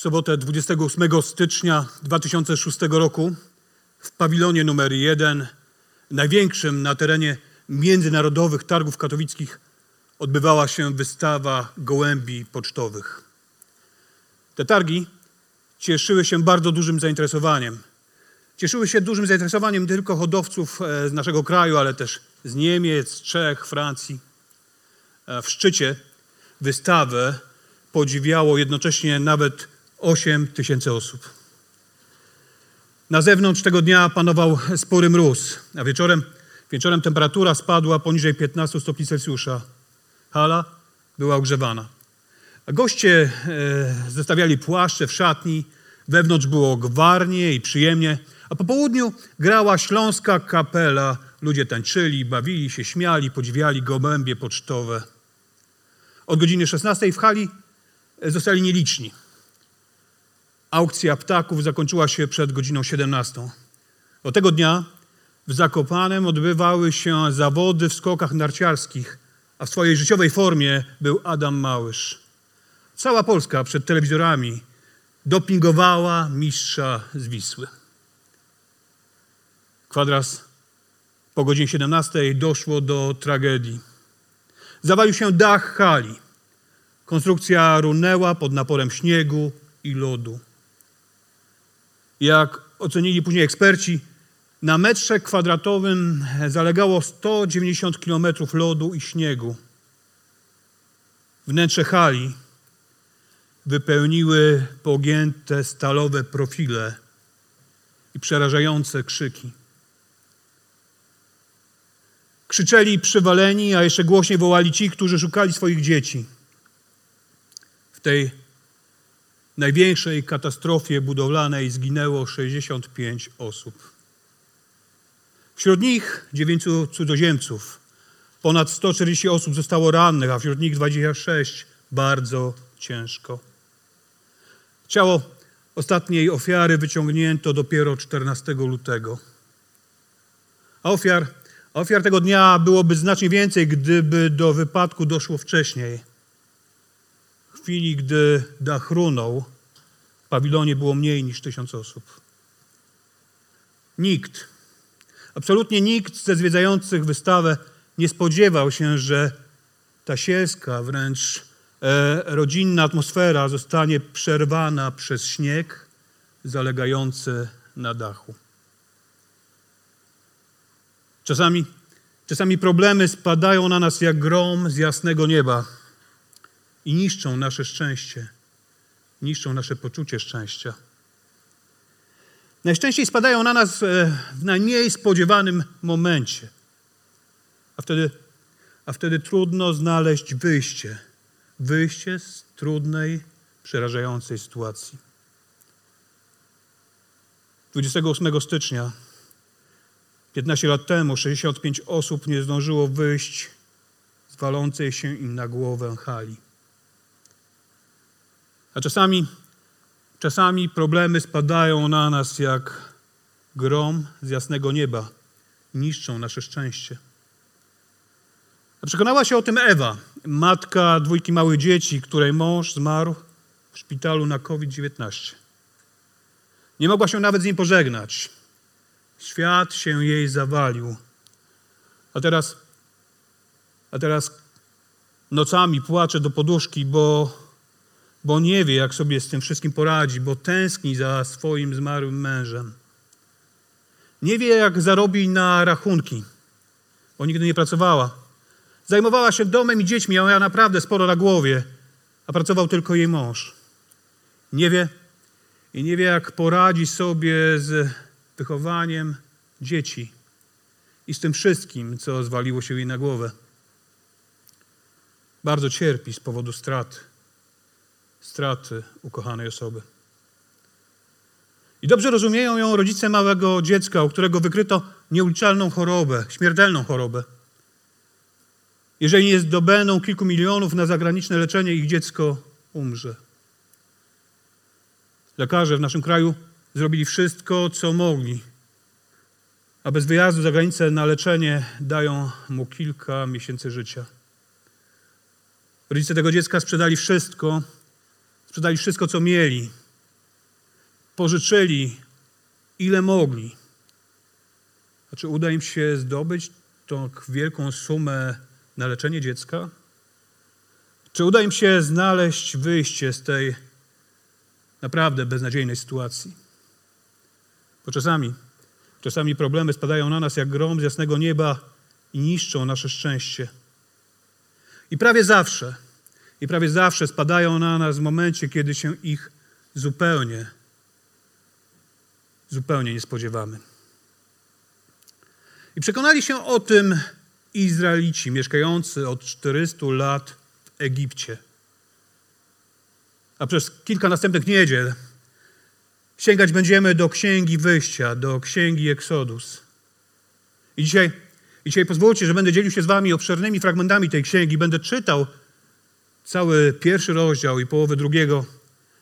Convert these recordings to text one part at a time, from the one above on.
Sobotę 28 stycznia 2006 roku w pawilonie numer 1, największym na terenie międzynarodowych targów katowickich, odbywała się wystawa gołębi pocztowych. Te targi cieszyły się bardzo dużym zainteresowaniem. Cieszyły się dużym zainteresowaniem nie tylko hodowców e, z naszego kraju, ale też z Niemiec, Czech, Francji. E, W szczycie wystawę podziwiało jednocześnie nawet 8 tysięcy osób. Na zewnątrz tego dnia panował spory mróz, a wieczorem, wieczorem temperatura spadła poniżej 15 stopni Celsjusza. Hala była ogrzewana. A Goście e, zostawiali płaszcze w szatni, wewnątrz było gwarnie i przyjemnie, a po południu grała śląska kapela. Ludzie tańczyli, bawili się, śmiali, podziwiali gołębie pocztowe. Od godziny 16 w hali e, zostali nieliczni. Aukcja ptaków zakończyła się przed godziną 17. Od tego dnia w Zakopanem odbywały się zawody w skokach narciarskich, a w swojej życiowej formie był Adam Małysz. Cała Polska przed telewizorami dopingowała mistrza z Wisły. Kwadras po godzinie 17 doszło do tragedii. Zawalił się dach hali. Konstrukcja runęła pod naporem śniegu i lodu. Jak ocenili później eksperci, na metrze kwadratowym zalegało 190 km lodu i śniegu. Wnętrze hali wypełniły pogięte stalowe profile i przerażające krzyki. Krzyczeli przywaleni, a jeszcze głośniej wołali ci, którzy szukali swoich dzieci. W tej największej katastrofie budowlanej zginęło 65 osób. Wśród nich dziewięciu cudzoziemców. Ponad 140 osób zostało rannych, a wśród nich 26 bardzo ciężko. Ciało ostatniej ofiary wyciągnięto dopiero 14 lutego. A ofiar, ofiar tego dnia byłoby znacznie więcej, gdyby do wypadku doszło wcześniej. W chwili, gdy dach runął, w pawilonie było mniej niż tysiąc osób. Nikt, absolutnie nikt ze zwiedzających wystawę nie spodziewał się, że ta sielska, wręcz e, rodzinna atmosfera zostanie przerwana przez śnieg zalegający na dachu. Czasami, czasami problemy spadają na nas jak grom z jasnego nieba i niszczą nasze szczęście, niszczą nasze poczucie szczęścia. Najczęściej spadają na nas e, w najmniej spodziewanym momencie, a wtedy, a wtedy trudno znaleźć wyjście, wyjście z trudnej, przerażającej sytuacji. 28 stycznia, 15 lat temu, 65 osób nie zdążyło wyjść z walącej się im na głowę hali. A czasami, czasami problemy spadają na nas jak grom z jasnego nieba, niszczą nasze szczęście. A przekonała się o tym Ewa, matka dwójki małych dzieci, której mąż zmarł w szpitalu na COVID-19. Nie mogła się nawet z nim pożegnać. Świat się jej zawalił. A teraz, a teraz nocami płacze do poduszki, bo bo nie wie, jak sobie z tym wszystkim poradzi, bo tęskni za swoim zmarłym mężem. Nie wie, jak zarobi na rachunki, bo nigdy nie pracowała. Zajmowała się domem i dziećmi, miała naprawdę sporo na głowie, a pracował tylko jej mąż. Nie wie i nie wie, jak poradzi sobie z wychowaniem dzieci i z tym wszystkim, co zwaliło się jej na głowę. bardzo cierpi z powodu straty, straty ukochanej osoby. I dobrze rozumieją ją rodzice małego dziecka, u którego wykryto nieuliczalną chorobę, śmiertelną chorobę. Jeżeli nie zdobędą kilku milionów na zagraniczne leczenie, ich dziecko umrze. Lekarze w naszym kraju zrobili wszystko, co mogli, a bez wyjazdu za granicę na leczenie dają mu kilka miesięcy życia. Rodzice tego dziecka sprzedali wszystko, sprzedali wszystko, co mieli. Pożyczyli, ile mogli. Czy uda im się zdobyć tą wielką sumę na leczenie dziecka? Czy uda im się znaleźć wyjście z tej naprawdę beznadziejnej sytuacji? Bo czasami, czasami problemy spadają na nas jak grom z jasnego nieba i niszczą nasze szczęście. I prawie zawsze, i prawie zawsze spadają na nas w momencie, kiedy się ich zupełnie, zupełnie nie spodziewamy. I przekonali się o tym Izraelici mieszkający od 400 lat w Egipcie. A przez kilka następnych niedziel sięgać będziemy do Księgi Wyjścia, do Księgi Eksodus. I dzisiaj, i dzisiaj pozwólcie, że będę dzielił się z wami obszernymi fragmentami tej księgi. Będę czytał cały pierwszy rozdział i połowę drugiego,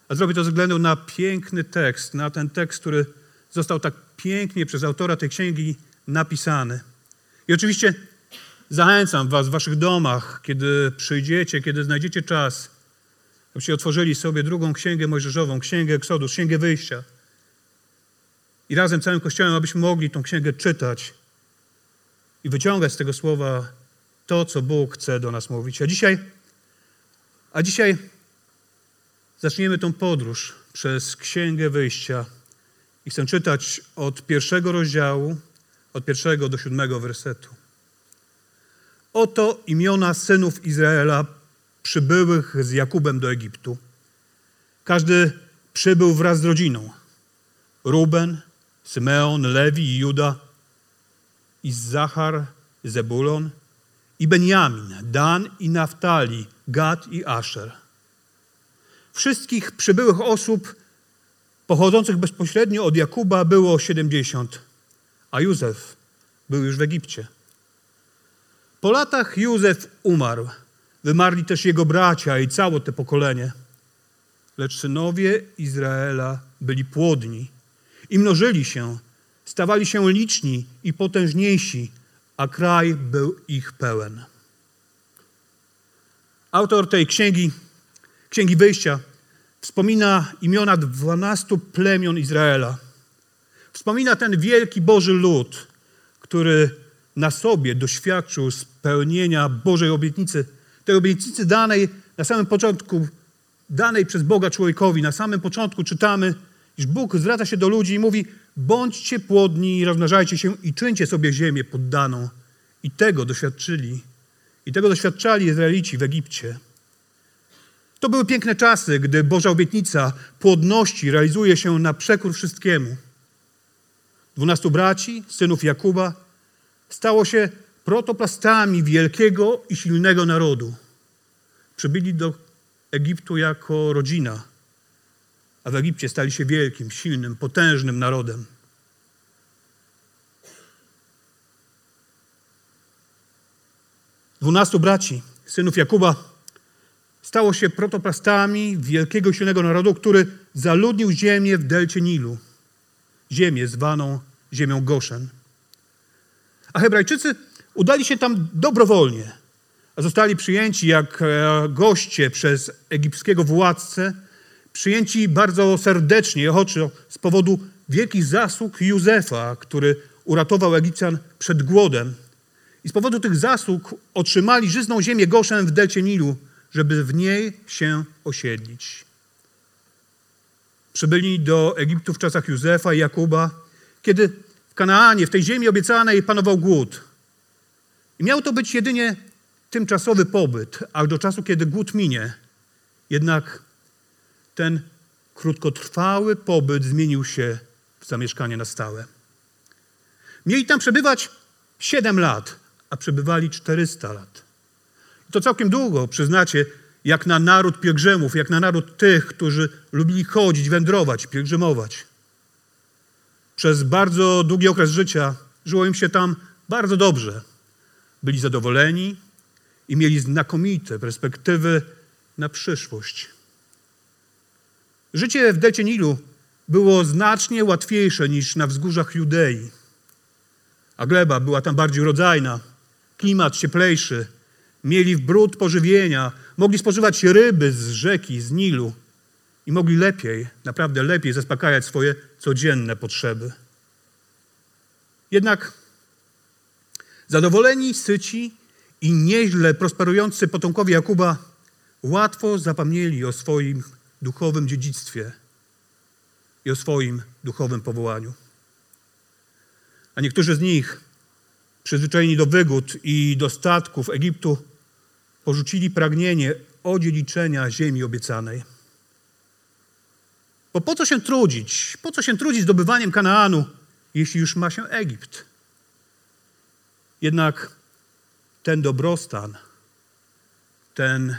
a zrobię to ze względu na piękny tekst, na ten tekst, który został tak pięknie przez autora tej księgi napisany. I oczywiście zachęcam was w waszych domach, kiedy przyjdziecie, kiedy znajdziecie czas, abyście otworzyli sobie drugą księgę mojżeszową, księgę Eksodus, księgę wyjścia. I razem całym Kościołem, abyśmy mogli tą księgę czytać i wyciągać z tego słowa to, co Bóg chce do nas mówić. A dzisiaj, a dzisiaj zaczniemy tą podróż przez księgę wyjścia i chcę czytać od pierwszego rozdziału, od pierwszego do siódmego wersetu. Oto imiona synów Izraela przybyłych z Jakubem do Egiptu. Każdy przybył wraz z rodziną. Ruben, Symeon, Lewi i Juda, i Zachar, Zebulon, i Benjamin, Dan i Naftali, Gad i Asher. Wszystkich przybyłych osób pochodzących bezpośrednio od Jakuba było 70, a Józef był już w Egipcie. Po latach Józef umarł. Wymarli też jego bracia i całe te pokolenie. Lecz synowie Izraela byli płodni i mnożyli się, stawali się liczni i potężniejsi, a kraj był ich pełen. Autor tej księgi, księgi wyjścia, wspomina imiona dwunastu plemion Izraela. Wspomina ten wielki Boży lud, który na sobie doświadczył spełnienia Bożej obietnicy, tej obietnicy danej na samym początku, danej przez Boga człowiekowi. Na samym początku czytamy, iż Bóg zwraca się do ludzi i mówi: bądźcie płodni, rozmnażajcie się i czyńcie sobie ziemię poddaną. I tego doświadczyli. I tego doświadczali Izraelici w Egipcie. To były piękne czasy, gdy Boża obietnica płodności realizuje się na przekór wszystkiemu. Dwunastu braci, synów Jakuba, stało się protoplastami wielkiego i silnego narodu. Przybyli do Egiptu jako rodzina, a w Egipcie stali się wielkim, silnym, potężnym narodem. Dwunastu braci, synów Jakuba, stało się protoplastami wielkiego, silnego narodu, który zaludnił ziemię w delcie Nilu. Ziemię zwaną ziemią Goszen. A Hebrajczycy udali się tam dobrowolnie, a zostali przyjęci jak e, goście przez egipskiego władcę, przyjęci bardzo serdecznie i ochoczo z powodu wielkich zasług Józefa, który uratował Egipcjan przed głodem. I z powodu tych zasług otrzymali żyzną ziemię Goszem w delcie Nilu, żeby w niej się osiedlić. Przybyli do Egiptu w czasach Józefa i Jakuba, kiedy w Kanaanie, w tej ziemi obiecanej, panował głód. I miał to być jedynie tymczasowy pobyt, aż do czasu, kiedy głód minie. Jednak ten krótkotrwały pobyt zmienił się w zamieszkanie na stałe. Mieli tam przebywać 7 lat, a przebywali 400 lat. To całkiem długo, przyznacie, jak na naród pielgrzymów, jak na naród tych, którzy lubili chodzić, wędrować, pielgrzymować. Przez bardzo długi okres życia żyło im się tam bardzo dobrze. Byli zadowoleni i mieli znakomite perspektywy na przyszłość. Życie w delcie Nilu było znacznie łatwiejsze niż na wzgórzach Judei. A gleba była tam bardziej urodzajna, klimat cieplejszy, mieli w brud pożywienia, mogli spożywać ryby z rzeki, z Nilu i mogli lepiej, naprawdę lepiej zaspokajać swoje codzienne potrzeby. Jednak zadowoleni, syci i nieźle prosperujący potomkowie Jakuba łatwo zapomnieli o swoim duchowym dziedzictwie i o swoim duchowym powołaniu. A niektórzy z nich, przyzwyczajeni do wygód i dostatków Egiptu, porzucili pragnienie odziedziczenia ziemi obiecanej. Bo po co się trudzić? Po co się trudzić zdobywaniem Kanaanu, jeśli już ma się Egipt? Jednak ten dobrostan, ten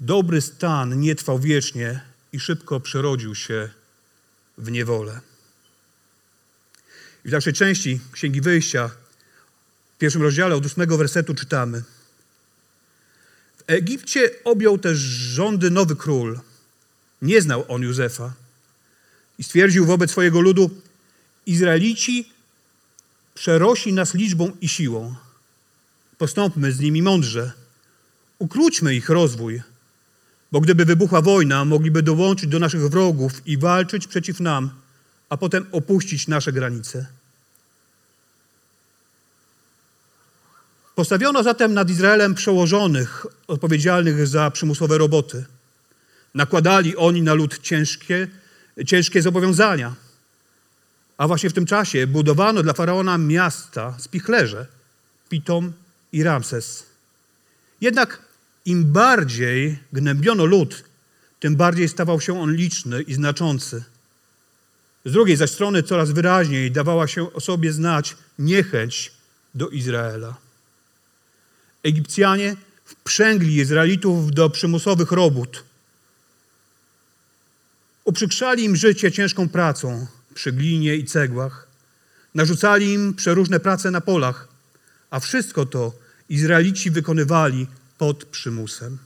dobry stan nie trwał wiecznie i szybko przerodził się w niewolę. W dalszej części Księgi Wyjścia, w pierwszym rozdziale od ósmego wersetu czytamy. W Egipcie objął też rządy nowy król. Nie znał on Józefa i stwierdził wobec swojego ludu, Izraelici przerośli nas liczbą i siłą. Postąpmy z nimi mądrze. Ukróćmy ich rozwój, bo gdyby wybuchła wojna, mogliby dołączyć do naszych wrogów i walczyć przeciw nam, a potem opuścić nasze granice. Postawiono zatem nad Izraelem przełożonych odpowiedzialnych za przymusowe roboty. Nakładali oni na lud ciężkie, ciężkie zobowiązania. A właśnie w tym czasie budowano dla faraona miasta, spichlerze, Pitom i Ramses. Jednak im bardziej gnębiono lud, tym bardziej stawał się on liczny i znaczący. Z drugiej zaś strony coraz wyraźniej dawała się o sobie znać niechęć do Izraela. Egipcjanie wprzęgli Izraelitów do przymusowych robót. Uprzykrzali im życie ciężką pracą przy glinie i cegłach. Narzucali im przeróżne prace na polach, a wszystko to Izraelici wykonywali pod przymusem.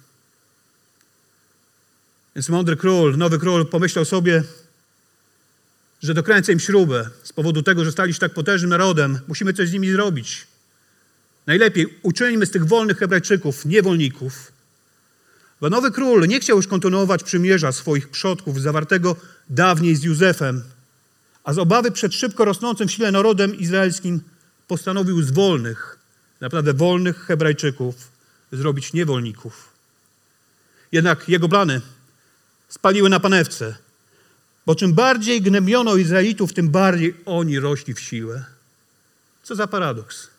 Więc mądry król, nowy król pomyślał sobie, że dokręcę im śrubę z powodu tego, że stali się tak potężnym narodem. Musimy coś z nimi zrobić. Najlepiej uczyńmy z tych wolnych Hebrajczyków niewolników. Bo nowy król nie chciał już kontynuować przymierza swoich przodków zawartego dawniej z Józefem, a z obawy przed szybko rosnącym w sile narodem izraelskim postanowił z wolnych, naprawdę wolnych Hebrajczyków zrobić niewolników. Jednak jego plany spaliły na panewce, bo czym bardziej gnębiono Izraelitów, tym bardziej oni rośli w siłę. Co za paradoks.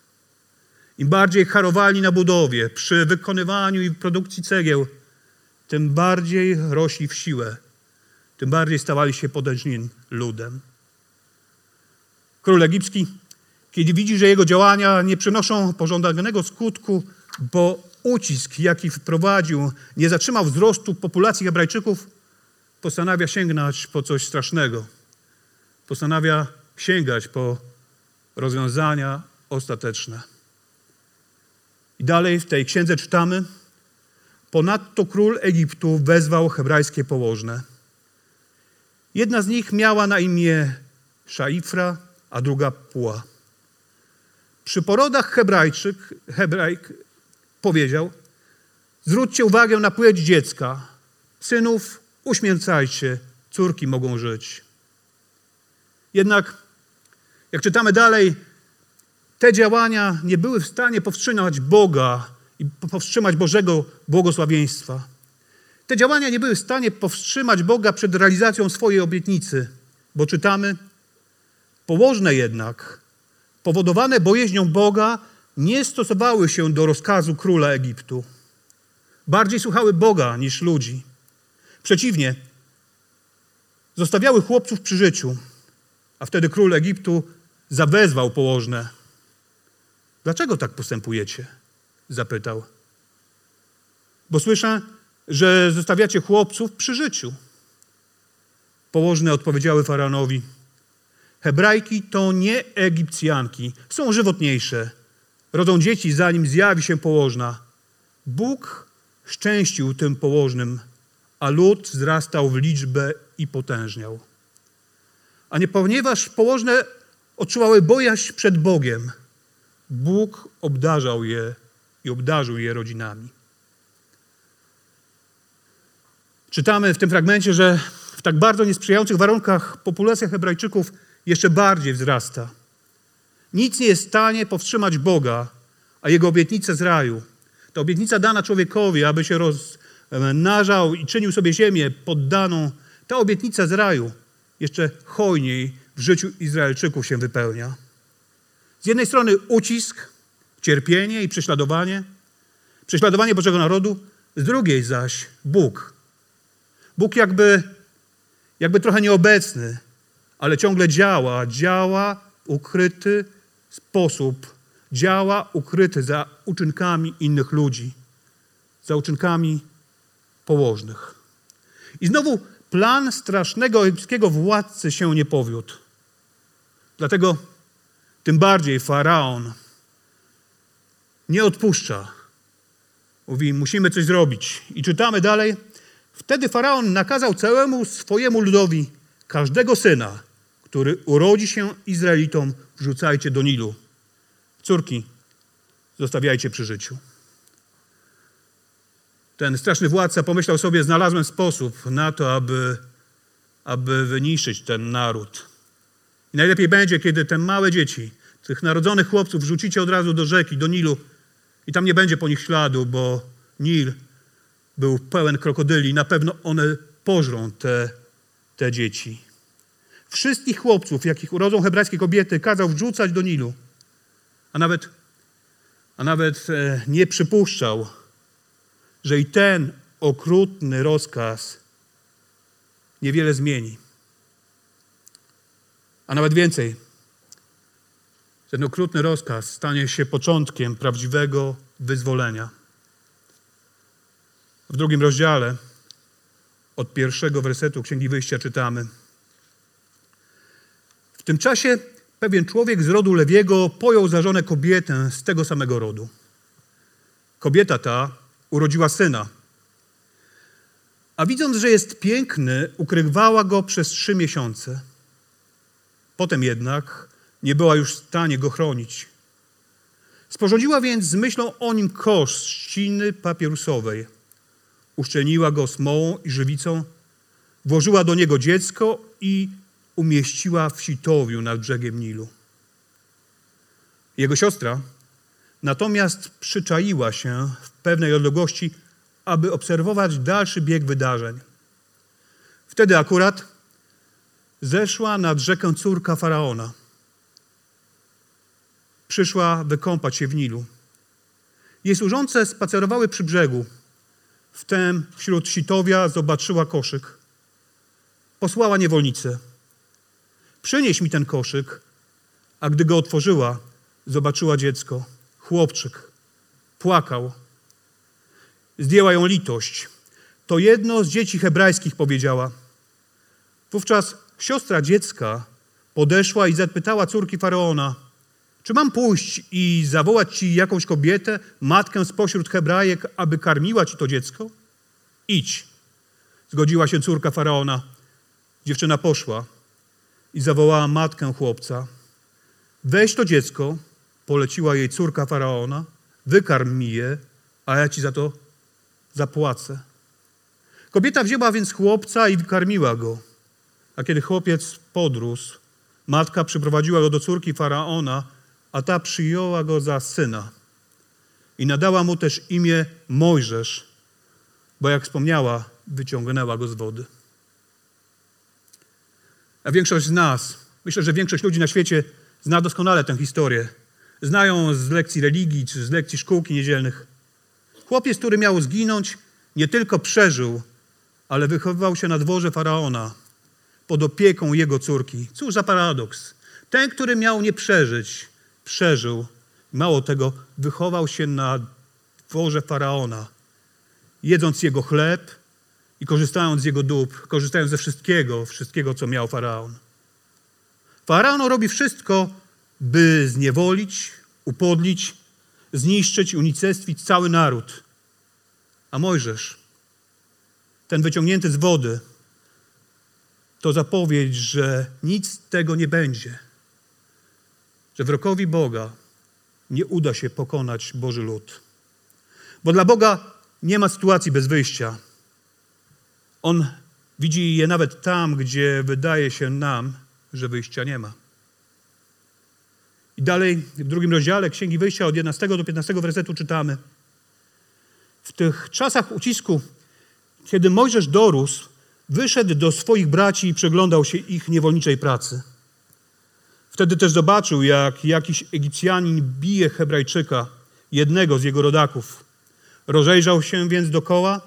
Im bardziej harowali na budowie, przy wykonywaniu i produkcji cegieł, tym bardziej rośli w siłę, tym bardziej stawali się potężnym ludem. Król egipski, kiedy widzi, że jego działania nie przynoszą pożądanego skutku, bo ucisk, jaki wprowadził, nie zatrzymał wzrostu populacji Hebrajczyków, postanawia sięgnąć po coś strasznego. Postanawia sięgać po rozwiązania ostateczne. I dalej w tej księdze czytamy: Ponadto król Egiptu wezwał hebrajskie położne. Jedna z nich miała na imię Szaifra, a druga Pua. Przy porodach Hebrajczyk, Hebrajk powiedział: Zwróćcie uwagę na płeć dziecka. Synów uśmiercajcie, córki mogą żyć. Jednak, jak czytamy dalej, te działania nie były w stanie powstrzymać Boga i powstrzymać Bożego błogosławieństwa. Te działania nie były w stanie powstrzymać Boga przed realizacją swojej obietnicy, bo czytamy, położne jednak, powodowane bojaźnią Boga, nie stosowały się do rozkazu króla Egiptu. Bardziej słuchały Boga niż ludzi. Przeciwnie, zostawiały chłopców przy życiu, a wtedy król Egiptu zawezwał położne. Dlaczego tak postępujecie? Zapytał. bo słyszę, że zostawiacie chłopców przy życiu. Położne odpowiedziały faraonowi: Hebrajki to nie Egipcjanki, są żywotniejsze. Rodzą dzieci, zanim zjawi się położna. Bóg szczęścił tym położnym, a lud wzrastał w liczbę i potężniał. A nie ponieważ położne odczuwały bojaźń przed Bogiem, Bóg obdarzał je i obdarzył je rodzinami. Czytamy w tym fragmencie, że w tak bardzo niesprzyjających warunkach populacja Hebrajczyków jeszcze bardziej wzrasta. Nic nie jest w stanie powstrzymać Boga, a Jego obietnicę z raju. Ta obietnica dana człowiekowi, aby się rozmnażał i czynił sobie ziemię poddaną, ta obietnica z raju jeszcze hojniej w życiu Izraelczyków się wypełnia. Z jednej strony ucisk, cierpienie i prześladowanie, prześladowanie Bożego Narodu, z drugiej zaś Bóg. Bóg jakby, jakby trochę nieobecny, ale ciągle działa, działa ukryty sposób, działa ukryty za uczynkami innych ludzi, za uczynkami położnych. I znowu plan strasznego egipskiego władcy się nie powiódł. Dlatego tym bardziej faraon nie odpuszcza. Mówi, musimy coś zrobić. I czytamy dalej. Wtedy faraon nakazał całemu swojemu ludowi każdego syna, który urodzi się Izraelitom, wrzucajcie do Nilu. Córki zostawiajcie przy życiu. Ten straszny władca pomyślał sobie, znalazłem sposób na to, aby, aby wyniszczyć ten naród. I najlepiej będzie, kiedy te małe dzieci, tych narodzonych chłopców wrzucicie od razu do rzeki, do Nilu i tam nie będzie po nich śladu, bo Nil był pełen krokodyli. Na pewno one pożrą te, te dzieci. Wszystkich chłopców, jakich urodzą hebrajskie kobiety, kazał wrzucać do Nilu. A nawet, a nawet e, nie przypuszczał, że i ten okrutny rozkaz niewiele zmieni. A nawet więcej, ten okrutny rozkaz stanie się początkiem prawdziwego wyzwolenia. W drugim rozdziale od pierwszego wersetu Księgi Wyjścia czytamy. W tym czasie pewien człowiek z rodu Lewiego pojął za żonę kobietę z tego samego rodu. Kobieta ta urodziła syna. A widząc, że jest piękny, ukrywała go przez trzy miesiące. Potem jednak nie była już w stanie go chronić. Sporządziła więc z myślą o nim kosz z ściny papierusowej. Uszczelniła go smołą i żywicą, włożyła do niego dziecko i umieściła w sitowiu nad brzegiem Nilu. Jego siostra natomiast przyczaiła się w pewnej odległości, aby obserwować dalszy bieg wydarzeń. Wtedy akurat zeszła nad rzekę córka faraona. Przyszła wykąpać się w Nilu. Jej służące spacerowały przy brzegu. Wtem wśród sitowia zobaczyła koszyk. Posłała niewolnicę. Przynieś mi ten koszyk. A gdy go otworzyła, zobaczyła dziecko, chłopczyk. Płakał. Zdjęła ją litość. To jedno z dzieci hebrajskich powiedziała. Wówczas siostra dziecka podeszła i zapytała córki faraona: Czy mam pójść i zawołać ci jakąś kobietę, matkę spośród Hebrajek, aby karmiła ci to dziecko? Idź. Zgodziła się córka faraona. Dziewczyna poszła i zawołała matkę chłopca. Weź to dziecko, poleciła jej córka faraona, wykarm mi je, a ja ci za to zapłacę. Kobieta wzięła więc chłopca i wykarmiła go. A kiedy chłopiec podrósł, matka przyprowadziła go do córki faraona, a ta przyjęła go za syna. I nadała mu też imię Mojżesz, bo jak wspomniała, wyciągnęła go z wody. A większość z nas, myślę, że większość ludzi na świecie zna doskonale tę historię. Znają z lekcji religii czy z lekcji szkółki niedzielnych. Chłopiec, który miał zginąć, nie tylko przeżył, ale wychowywał się na dworze faraona pod opieką jego córki. Cóż za paradoks. Ten, który miał nie przeżyć, przeżył. Mało tego, wychował się na dworze faraona. jedząc jego chleb i korzystając z jego dóbr, korzystając ze wszystkiego, wszystkiego, co miał faraon. Faraon robi wszystko, by zniewolić, upodlić, zniszczyć, unicestwić cały naród. A Mojżesz, ten wyciągnięty z wody, to zapowiedź, że nic z tego nie będzie. Że wrokowi Boga nie uda się pokonać Boży lud. Bo dla Boga nie ma sytuacji bez wyjścia. On widzi je nawet tam, gdzie wydaje się nam, że wyjścia nie ma. I dalej w drugim rozdziale Księgi Wyjścia od 11 do 15 wersetu czytamy. W tych czasach ucisku, kiedy Mojżesz dorósł, wyszedł do swoich braci i przeglądał się ich niewolniczej pracy. Wtedy też zobaczył, jak jakiś Egipcjanin bije Hebrajczyka, jednego z jego rodaków. Rozejrzał się więc dokoła,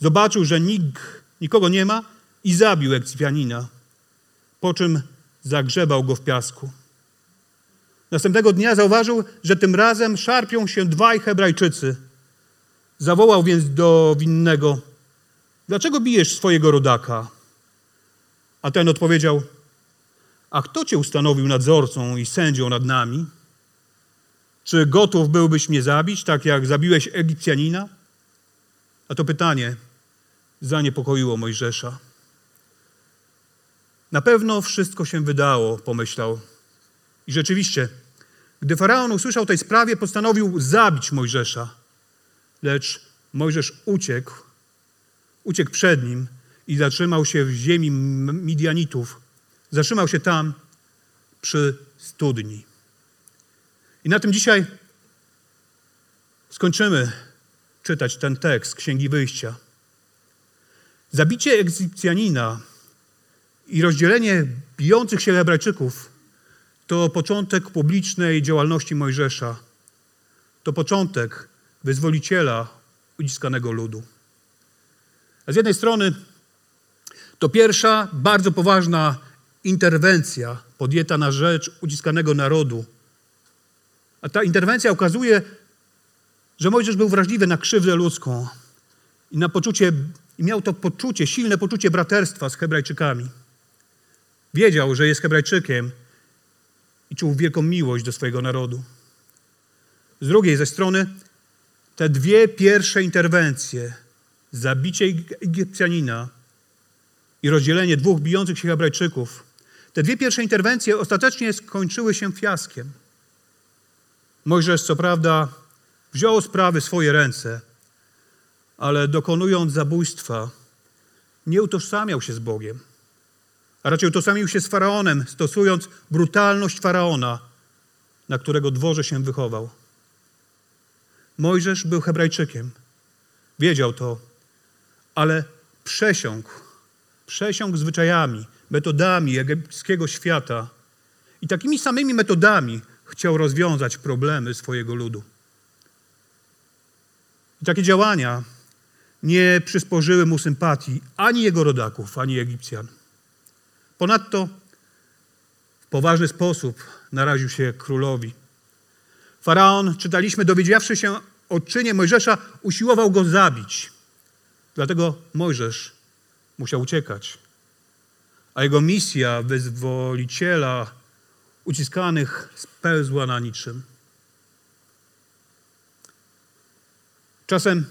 zobaczył, że nikt, nikogo nie ma i zabił Egipcjanina, po czym zagrzebał go w piasku. Następnego dnia zauważył, że tym razem szarpią się dwaj Hebrajczycy. Zawołał więc do winnego: Dlaczego bijesz swojego rodaka? A ten odpowiedział: A kto cię ustanowił nadzorcą i sędzią nad nami? Czy gotów byłbyś mnie zabić, tak jak zabiłeś Egipcjanina? A to pytanie zaniepokoiło Mojżesza. Na pewno wszystko się wydało, pomyślał. I rzeczywiście, gdy faraon usłyszał tej sprawie, postanowił zabić Mojżesza. Lecz Mojżesz uciekł, uciekł przed nim i zatrzymał się w ziemi Midianitów. Zatrzymał się tam przy studni. I na tym dzisiaj skończymy czytać ten tekst Księgi Wyjścia. Zabicie Egipcjanina i rozdzielenie bijących się Hebrajczyków to początek publicznej działalności Mojżesza. To początek wyzwoliciela uciskanego ludu. Z jednej strony to pierwsza bardzo poważna interwencja podjęta na rzecz uciskanego narodu. A ta interwencja okazuje, że Mojżesz był wrażliwy na krzywdę ludzką i na poczucie, i miał to poczucie, silne poczucie braterstwa z Hebrajczykami. Wiedział, że jest Hebrajczykiem i czuł wielką miłość do swojego narodu. Z drugiej ze strony te dwie pierwsze interwencje, zabicie Egipcjanina i rozdzielenie dwóch bijących się Hebrajczyków, te dwie pierwsze interwencje ostatecznie skończyły się fiaskiem. Mojżesz, co prawda, wziął sprawy w swoje ręce, ale dokonując zabójstwa, nie utożsamiał się z Bogiem a raczej utożsamił się z faraonem, stosując brutalność faraona, na którego dworze się wychował. Mojżesz był Hebrajczykiem. Wiedział to, ale przesiąkł, przesiąkł zwyczajami, metodami egipskiego świata i takimi samymi metodami chciał rozwiązać problemy swojego ludu. I takie działania nie przysporzyły mu sympatii ani jego rodaków, ani Egipcjan. Ponadto w poważny sposób naraził się królowi. Faraon, czytaliśmy, dowiedziawszy się o czynie Mojżesza, usiłował go zabić. Dlatego Mojżesz musiał uciekać. A jego misja wyzwoliciela uciskanych spełzła na niczym. Czasem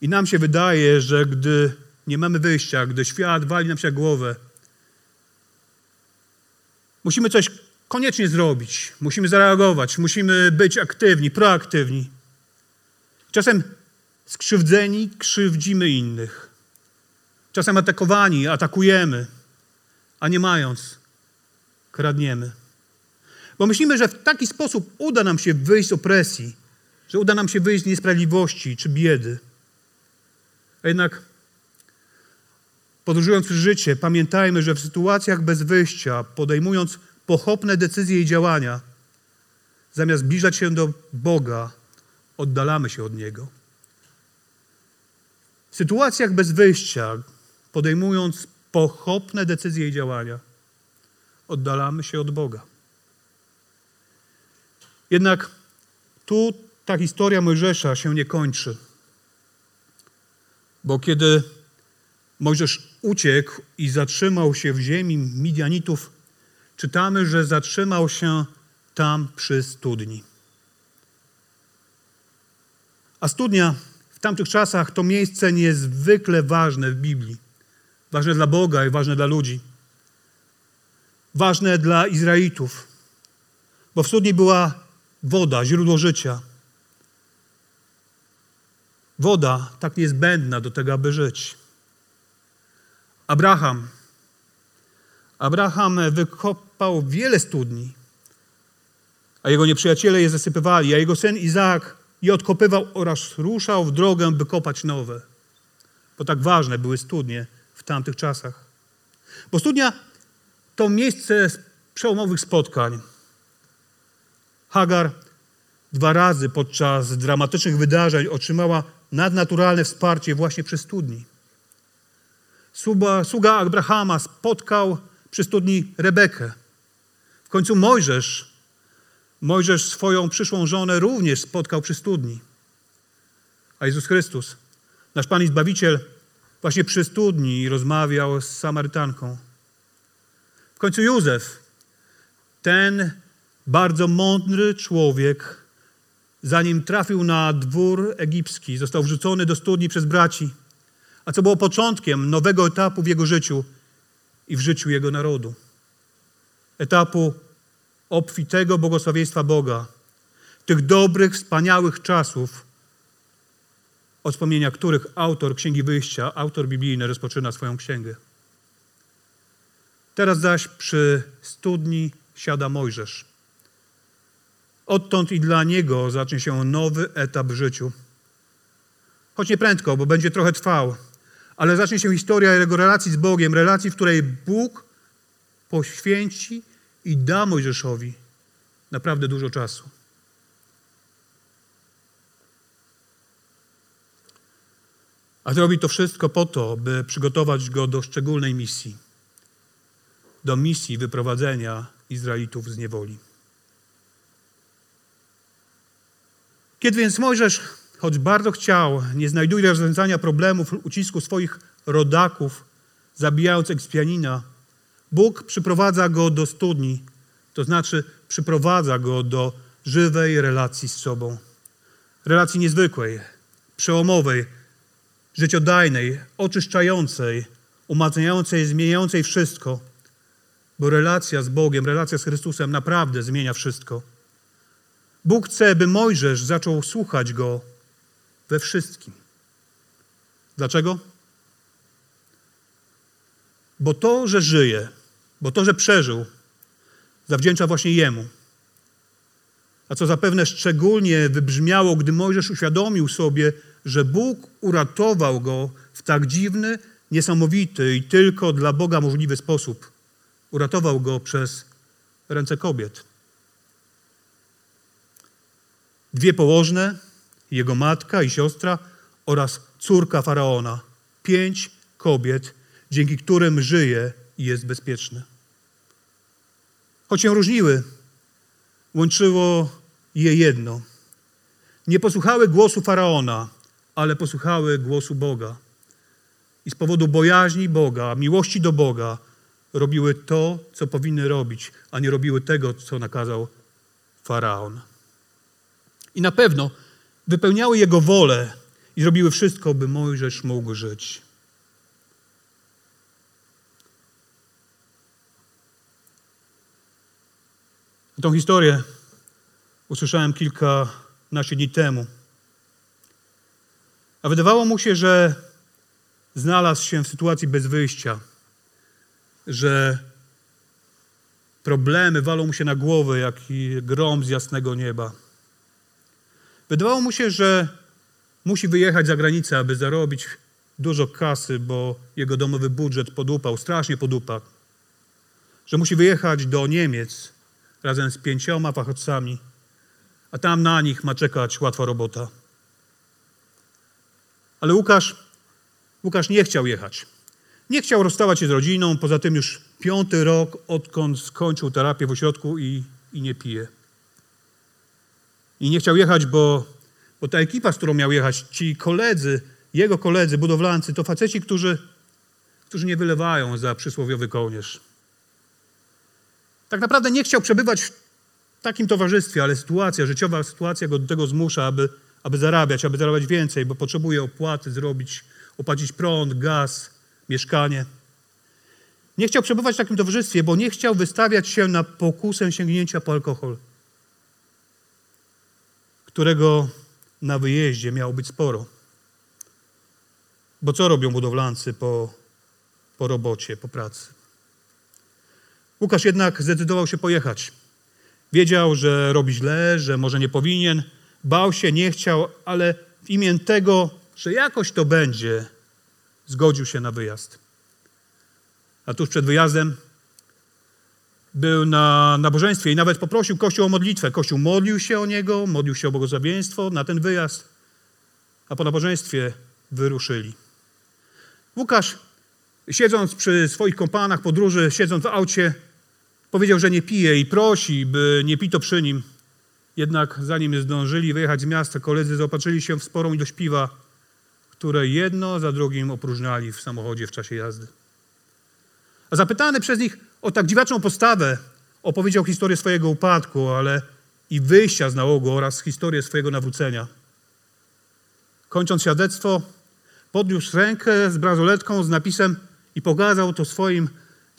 i nam się wydaje, że gdy nie mamy wyjścia, gdy świat wali nam się głowę, Musimy coś koniecznie zrobić, musimy zareagować, musimy być aktywni, proaktywni. Czasem skrzywdzeni krzywdzimy innych. Czasem atakowani atakujemy, a nie mając, kradniemy. Bo myślimy, że w taki sposób uda nam się wyjść z opresji, że uda nam się wyjść z niesprawiedliwości czy biedy. A jednak Podróżując przez życie, pamiętajmy, że w sytuacjach bez wyjścia, podejmując pochopne decyzje i działania, zamiast zbliżać się do Boga, oddalamy się od Niego. Sytuacjach bez wyjścia, podejmując pochopne decyzje i działania, oddalamy się od Boga. Jednak tu ta historia Mojżesza się nie kończy. Bo kiedy Mojżesz uciekł i zatrzymał się w ziemi Midianitów, czytamy, że zatrzymał się tam przy studni. A studnia w tamtych czasach to miejsce niezwykle ważne w Biblii. Ważne dla Boga i ważne dla ludzi. Ważne dla Izraelitów. Bo w studni była woda, źródło życia. Woda tak niezbędna do tego, aby żyć. Abraham. Abraham wykopał wiele studni, a jego nieprzyjaciele je zasypywali, a jego syn Izaak je odkopywał oraz ruszał w drogę, by kopać nowe. Bo tak ważne były studnie w tamtych czasach. Bo studnia to miejsce przełomowych spotkań. Hagar dwa razy podczas dramatycznych wydarzeń otrzymała nadnaturalne wsparcie właśnie przy studni. Sługa, sługa Abrahama spotkał przy studni Rebekę. W końcu Mojżesz, Mojżesz swoją przyszłą żonę również spotkał przy studni. A Jezus Chrystus, nasz Pan i Zbawiciel, właśnie przy studni rozmawiał z Samarytanką. W końcu Józef, ten bardzo mądry człowiek, zanim trafił na dwór egipski, został wrzucony do studni przez braci, a co było początkiem nowego etapu w jego życiu i w życiu jego narodu. Etapu obfitego błogosławieństwa Boga, tych dobrych, wspaniałych czasów, od wspomnienia których autor Księgi Wyjścia, autor biblijny rozpoczyna swoją księgę. Teraz zaś przy studni siada Mojżesz. Odtąd i dla niego zacznie się nowy etap w życiu. Choć nie prędko, bo będzie trochę trwał, ale zacznie się historia jego relacji z Bogiem, relacji, w której Bóg poświęci i da Mojżeszowi naprawdę dużo czasu. A zrobi to wszystko po to, by przygotować go do szczególnej misji do misji wyprowadzenia Izraelitów z niewoli. Kiedy więc Mojżesz, choć bardzo chciał, nie znajduje rozwiązania problemów ucisku swoich rodaków, zabijając Ekspianina, Bóg przyprowadza go do studni, to znaczy przyprowadza go do żywej relacji z sobą. Relacji niezwykłej, przełomowej, życiodajnej, oczyszczającej, umacniającej, zmieniającej wszystko, bo relacja z Bogiem, relacja z Chrystusem naprawdę zmienia wszystko. Bóg chce, by Mojżesz zaczął słuchać Go we wszystkim. Dlaczego? Bo to, że żyje, bo to, że przeżył, zawdzięcza właśnie Jemu. A co zapewne szczególnie wybrzmiało, gdy Mojżesz uświadomił sobie, że Bóg uratował go w tak dziwny, niesamowity i tylko dla Boga możliwy sposób. Uratował go przez ręce kobiet. Dwie położne, jego matka i siostra oraz córka faraona. Pięć kobiet, dzięki którym żyje i jest bezpieczny. Choć się różniły, łączyło je jedno. Nie posłuchały głosu faraona, ale posłuchały głosu Boga. I z powodu bojaźni Boga, miłości do Boga, robiły to, co powinny robić, a nie robiły tego, co nakazał faraon. I na pewno wypełniały jego wolę i zrobiły wszystko, by Mojżesz mógł żyć. Tą historię usłyszałem kilkanaście dni temu. A wydawało mu się, że znalazł się w sytuacji bez wyjścia że problemy walą mu się na głowę, jak grom z jasnego nieba. Wydawało mu się, że musi wyjechać za granicę, aby zarobić dużo kasy, bo jego domowy budżet podupał, strasznie podupał. Że musi wyjechać do Niemiec razem z pięcioma fachowcami, a tam na nich ma czekać łatwa robota. Ale Łukasz, Łukasz nie chciał jechać. Nie chciał rozstawać się z rodziną, poza tym już piąty rok, odkąd skończył terapię w ośrodku i, i nie pije. I nie chciał jechać, bo, bo ta ekipa, z którą miał jechać, ci koledzy, jego koledzy, budowlańcy, to faceci, którzy, którzy nie wylewają za przysłowiowy kołnierz. Tak naprawdę nie chciał przebywać w takim towarzystwie, ale sytuacja, życiowa sytuacja go do tego zmusza, aby, aby zarabiać, aby zarabiać więcej, bo potrzebuje opłaty zrobić, opłacić prąd, gaz, mieszkanie. Nie chciał przebywać w takim towarzystwie, bo nie chciał wystawiać się na pokusę sięgnięcia po alkohol, którego na wyjeździe miało być sporo. Bo co robią budowlańcy po, po robocie, po pracy? Łukasz jednak zdecydował się pojechać. Wiedział, że robi źle, że może nie powinien. Bał się, nie chciał, ale w imię tego, że jakoś to będzie, zgodził się na wyjazd. A tuż przed wyjazdem był na nabożeństwie i nawet poprosił Kościół o modlitwę. Kościół modlił się o niego, modlił się o błogosławieństwo na ten wyjazd, a po nabożeństwie wyruszyli. Łukasz, siedząc przy swoich kompanach podróży, siedząc w aucie, powiedział, że nie pije i prosi, by nie pito przy nim. Jednak zanim zdążyli wyjechać z miasta, koledzy zaopatrzyli się w sporą ilość piwa, które jedno za drugim opróżniali w samochodzie w czasie jazdy. A zapytany przez nich o tak dziwaczną postawę, opowiedział historię swojego upadku, ale i wyjścia z nałogu oraz historię swojego nawrócenia. Kończąc świadectwo, podniósł rękę z bransoletką z napisem i pokazał to swoim,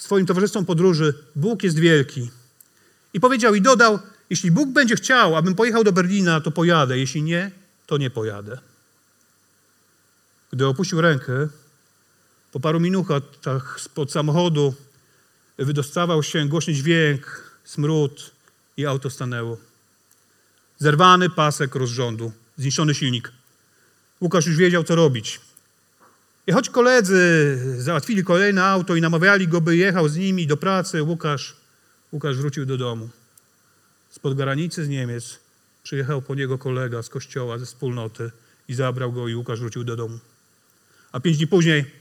swoim towarzystwom podróży: Bóg jest wielki. I powiedział i dodał: Jeśli Bóg będzie chciał, abym pojechał do Berlina, to pojadę, jeśli nie, to nie pojadę. Gdy opuścił rękę, po paru minutach spod samochodu wydostawał się głośny dźwięk, smród i auto stanęło. Zerwany pasek rozrządu, zniszczony silnik. Łukasz już wiedział, co robić. I choć koledzy załatwili kolejne auto i namawiali go, by jechał z nimi do pracy, Łukasz, Łukasz wrócił do domu. Spod granicy z Niemiec przyjechał po niego kolega z kościoła, ze wspólnoty i zabrał go i Łukasz wrócił do domu. A pięć dni później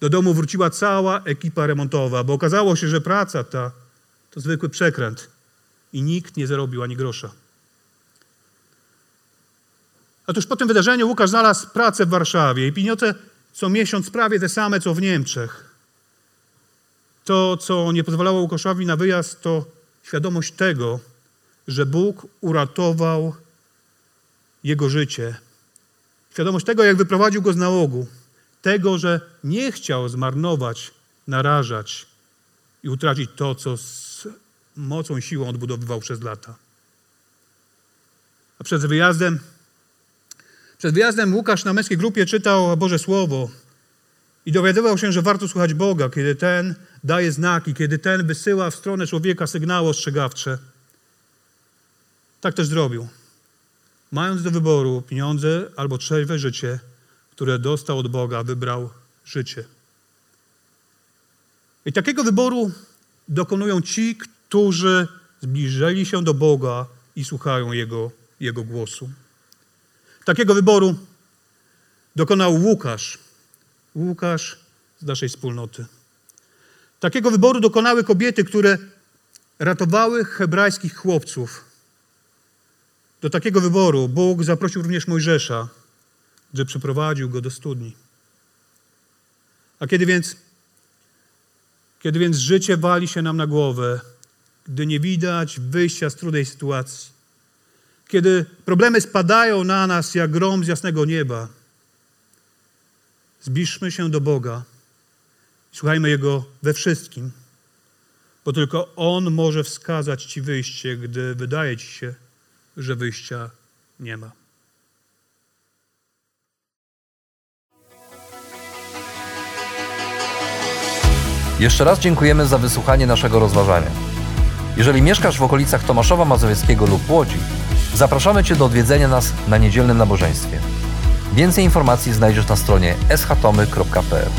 do domu wróciła cała ekipa remontowa, bo okazało się, że praca ta to zwykły przekręt i nikt nie zarobił ani grosza. Otóż po tym wydarzeniu Łukasz znalazł pracę w Warszawie i pieniądze co miesiąc prawie te same, co w Niemczech. To, co nie pozwalało Łukaszowi na wyjazd, to świadomość tego, że Bóg uratował jego życie. Świadomość tego, jak wyprowadził go z nałogu. Tego, że nie chciał zmarnować, narażać i utracić to, co z mocą i siłą odbudowywał przez lata. A przed wyjazdem przed wyjazdem Łukasz na męskiej grupie czytał Boże Słowo i dowiadywał się, że warto słuchać Boga, kiedy ten daje znaki, kiedy ten wysyła w stronę człowieka sygnały ostrzegawcze. Tak też zrobił. Mając do wyboru pieniądze albo trzeźwe życie, które dostał od Boga, wybrał życie. I takiego wyboru dokonują ci, którzy zbliżyli się do Boga i słuchają Jego, Jego głosu. Takiego wyboru dokonał Łukasz. Łukasz z naszej wspólnoty. Takiego wyboru dokonały kobiety, które ratowały hebrajskich chłopców. Do takiego wyboru Bóg zaprosił również Mojżesza, że przyprowadził go do studni. A kiedy więc, kiedy więc życie wali się nam na głowę, gdy nie widać wyjścia z trudnej sytuacji, kiedy problemy spadają na nas jak grom z jasnego nieba, zbliżmy się do Boga słuchajmy Jego we wszystkim, bo tylko On może wskazać Ci wyjście, gdy wydaje Ci się, że wyjścia nie ma. Jeszcze raz dziękujemy za wysłuchanie naszego rozważania. Jeżeli mieszkasz w okolicach Tomaszowa Mazowieckiego lub Łodzi, zapraszamy Cię do odwiedzenia nas na niedzielnym nabożeństwie. Więcej informacji znajdziesz na stronie schatomy.pl.